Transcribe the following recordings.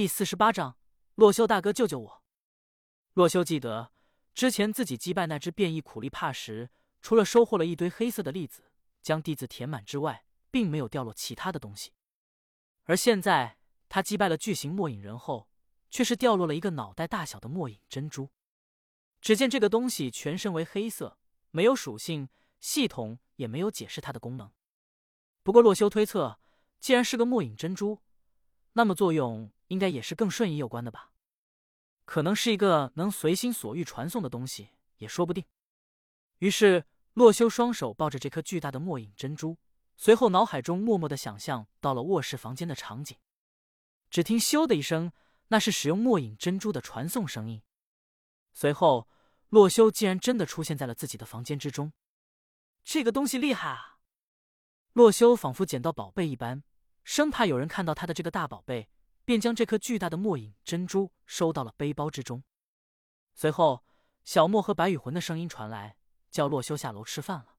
第四十八章，洛修大哥救救我！洛修记得之前自己击败那只变异苦力怕时，除了收获了一堆黑色的粒子，将地字填满之外，并没有掉落其他的东西。而现在他击败了巨型末影人后，却是掉落了一个脑袋大小的末影珍珠。只见这个东西全身为黑色，没有属性，系统也没有解释它的功能。不过洛修推测，既然是个末影珍珠，那么作用应该也是更瞬移有关的吧？可能是一个能随心所欲传送的东西，也说不定。于是洛修双手抱着这颗巨大的末影珍珠，随后脑海中默默的想象到了卧室房间的场景。只听“咻”的一声，那是使用末影珍珠的传送声音。随后，洛修竟然真的出现在了自己的房间之中。这个东西厉害啊！洛修仿佛捡到宝贝一般，生怕有人看到他的这个大宝贝，便将这颗巨大的末影珍珠收到了背包之中。随后，小莫和白羽魂的声音传来，叫洛修下楼吃饭了。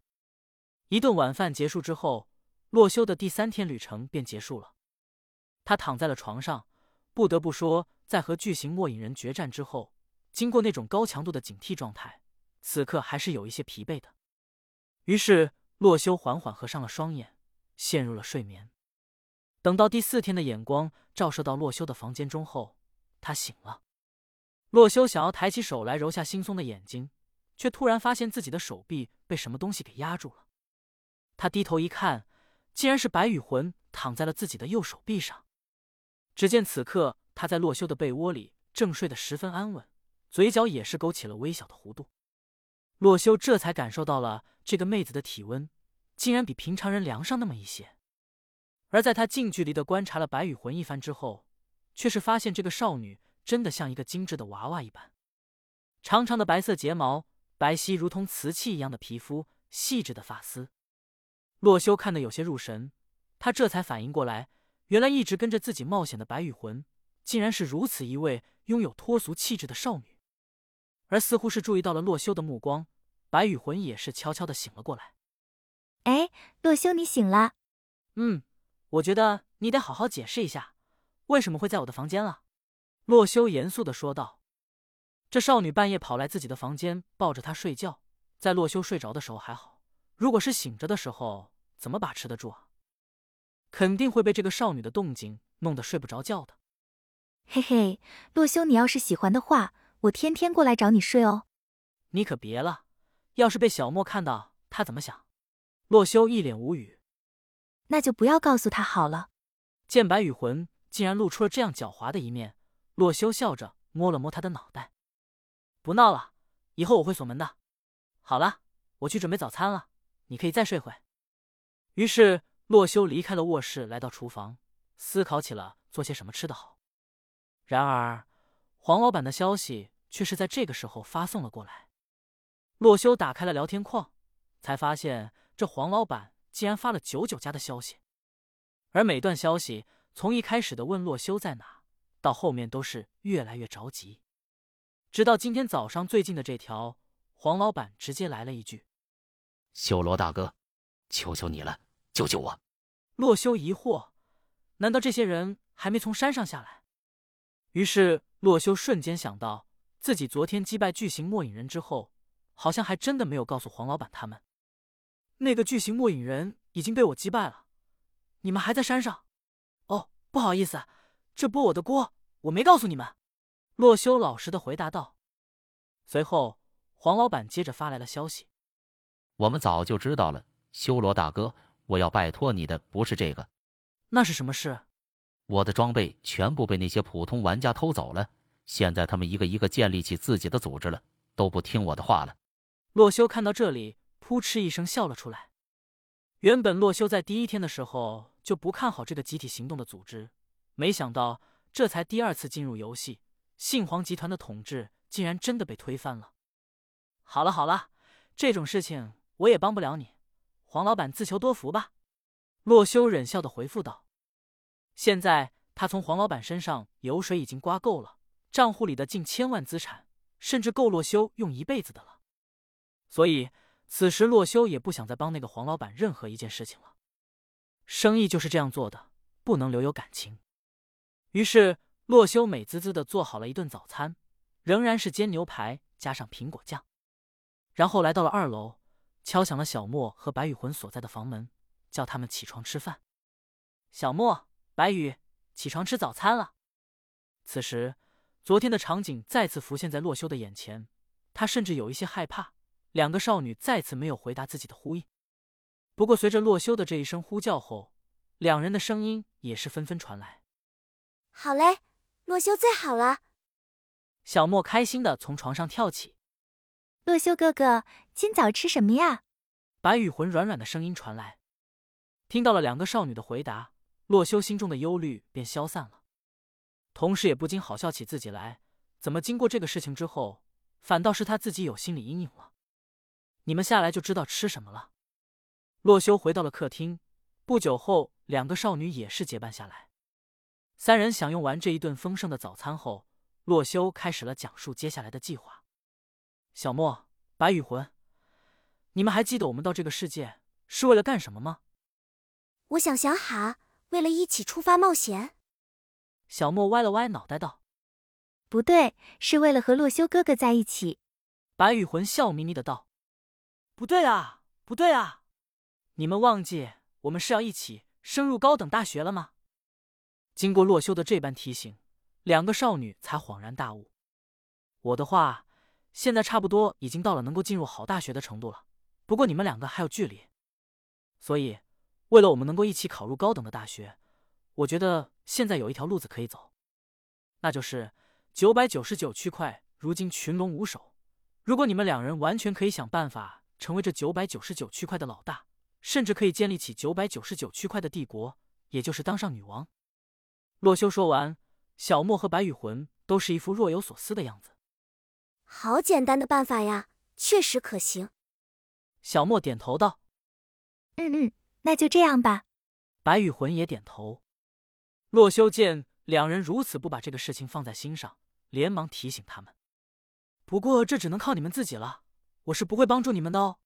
一顿晚饭结束之后，洛修的第三天旅程便结束了。他躺在了床上，不得不说，在和巨型末影人决战之后。经过那种高强度的警惕状态，此刻还是有一些疲惫的。于是洛修缓缓合上了双眼，陷入了睡眠。等到第四天的眼光照射到洛修的房间中后，他醒了。洛修想要抬起手来揉下惺忪的眼睛，却突然发现自己的手臂被什么东西给压住了。他低头一看，竟然是白羽魂躺在了自己的右手臂上。只见此刻他在洛修的被窝里正睡得十分安稳。嘴角也是勾起了微小的弧度，洛修这才感受到了这个妹子的体温，竟然比平常人凉上那么一些。而在他近距离的观察了白羽魂一番之后，却是发现这个少女真的像一个精致的娃娃一般，长长的白色睫毛，白皙如同瓷器一样的皮肤，细致的发丝。洛修看得有些入神，他这才反应过来，原来一直跟着自己冒险的白羽魂，竟然是如此一位拥有脱俗气质的少女。而似乎是注意到了洛修的目光，白羽魂也是悄悄的醒了过来。哎，洛修，你醒了。嗯，我觉得你得好好解释一下，为什么会在我的房间了。洛修严肃的说道。这少女半夜跑来自己的房间，抱着他睡觉，在洛修睡着的时候还好，如果是醒着的时候，怎么把持得住啊？肯定会被这个少女的动静弄得睡不着觉的。嘿嘿，洛修，你要是喜欢的话。我天天过来找你睡哦，你可别了，要是被小莫看到，他怎么想？洛修一脸无语，那就不要告诉他好了。见白羽魂竟然露出了这样狡猾的一面，洛修笑着摸了摸他的脑袋，不闹了，以后我会锁门的。好了，我去准备早餐了，你可以再睡会。于是洛修离开了卧室，来到厨房，思考起了做些什么吃的好。然而。黄老板的消息却是在这个时候发送了过来。洛修打开了聊天框，才发现这黄老板竟然发了九九家的消息，而每段消息从一开始的问洛修在哪，到后面都是越来越着急，直到今天早上最近的这条，黄老板直接来了一句：“修罗大哥，求求你了，救救我！”洛修疑惑：难道这些人还没从山上下来？于是。洛修瞬间想到，自己昨天击败巨型末影人之后，好像还真的没有告诉黄老板他们，那个巨型末影人已经被我击败了。你们还在山上？哦，不好意思，这不我的锅，我没告诉你们。洛修老实的回答道。随后，黄老板接着发来了消息：“我们早就知道了，修罗大哥，我要拜托你的不是这个。那是什么事？”我的装备全部被那些普通玩家偷走了，现在他们一个一个建立起自己的组织了，都不听我的话了。洛修看到这里，扑哧一声笑了出来。原本洛修在第一天的时候就不看好这个集体行动的组织，没想到这才第二次进入游戏，信皇集团的统治竟然真的被推翻了。好了好了，这种事情我也帮不了你，黄老板自求多福吧。洛修忍笑的回复道。现在他从黄老板身上油水已经刮够了，账户里的近千万资产，甚至够洛修用一辈子的了。所以此时洛修也不想再帮那个黄老板任何一件事情了。生意就是这样做的，不能留有感情。于是洛修美滋滋的做好了一顿早餐，仍然是煎牛排加上苹果酱。然后来到了二楼，敲响了小莫和白羽魂所在的房门，叫他们起床吃饭。小莫、白羽，起床吃早餐了。此时，昨天的场景再次浮现在洛修的眼前，他甚至有一些害怕。两个少女再次没有回答自己的呼应。不过，随着洛修的这一声呼叫后，两人的声音也是纷纷传来。好嘞，洛修最好了。小莫开心的从床上跳起。洛修哥哥，今早吃什么呀？白羽魂软软的声音传来。听到了两个少女的回答，洛修心中的忧虑便消散了，同时也不禁好笑起自己来。怎么经过这个事情之后，反倒是他自己有心理阴影了？你们下来就知道吃什么了。洛修回到了客厅，不久后，两个少女也是结伴下来。三人享用完这一顿丰盛的早餐后，洛修开始了讲述接下来的计划。小莫、白羽魂，你们还记得我们到这个世界是为了干什么吗？我想想哈，为了一起出发冒险。小莫歪了歪脑袋道：“不对，是为了和洛修哥哥在一起。”白羽魂笑眯眯的道：“不对啊，不对啊，你们忘记我们是要一起升入高等大学了吗？”经过洛修的这般提醒，两个少女才恍然大悟。我的话。现在差不多已经到了能够进入好大学的程度了，不过你们两个还有距离，所以为了我们能够一起考入高等的大学，我觉得现在有一条路子可以走，那就是九百九十九区块如今群龙无首，如果你们两人完全可以想办法成为这九百九十九区块的老大，甚至可以建立起九百九十九区块的帝国，也就是当上女王。洛修说完，小莫和白羽魂都是一副若有所思的样子。好简单的办法呀，确实可行。小莫点头道：“嗯嗯，那就这样吧。”白羽魂也点头。洛修见两人如此不把这个事情放在心上，连忙提醒他们：“不过这只能靠你们自己了，我是不会帮助你们的哦。”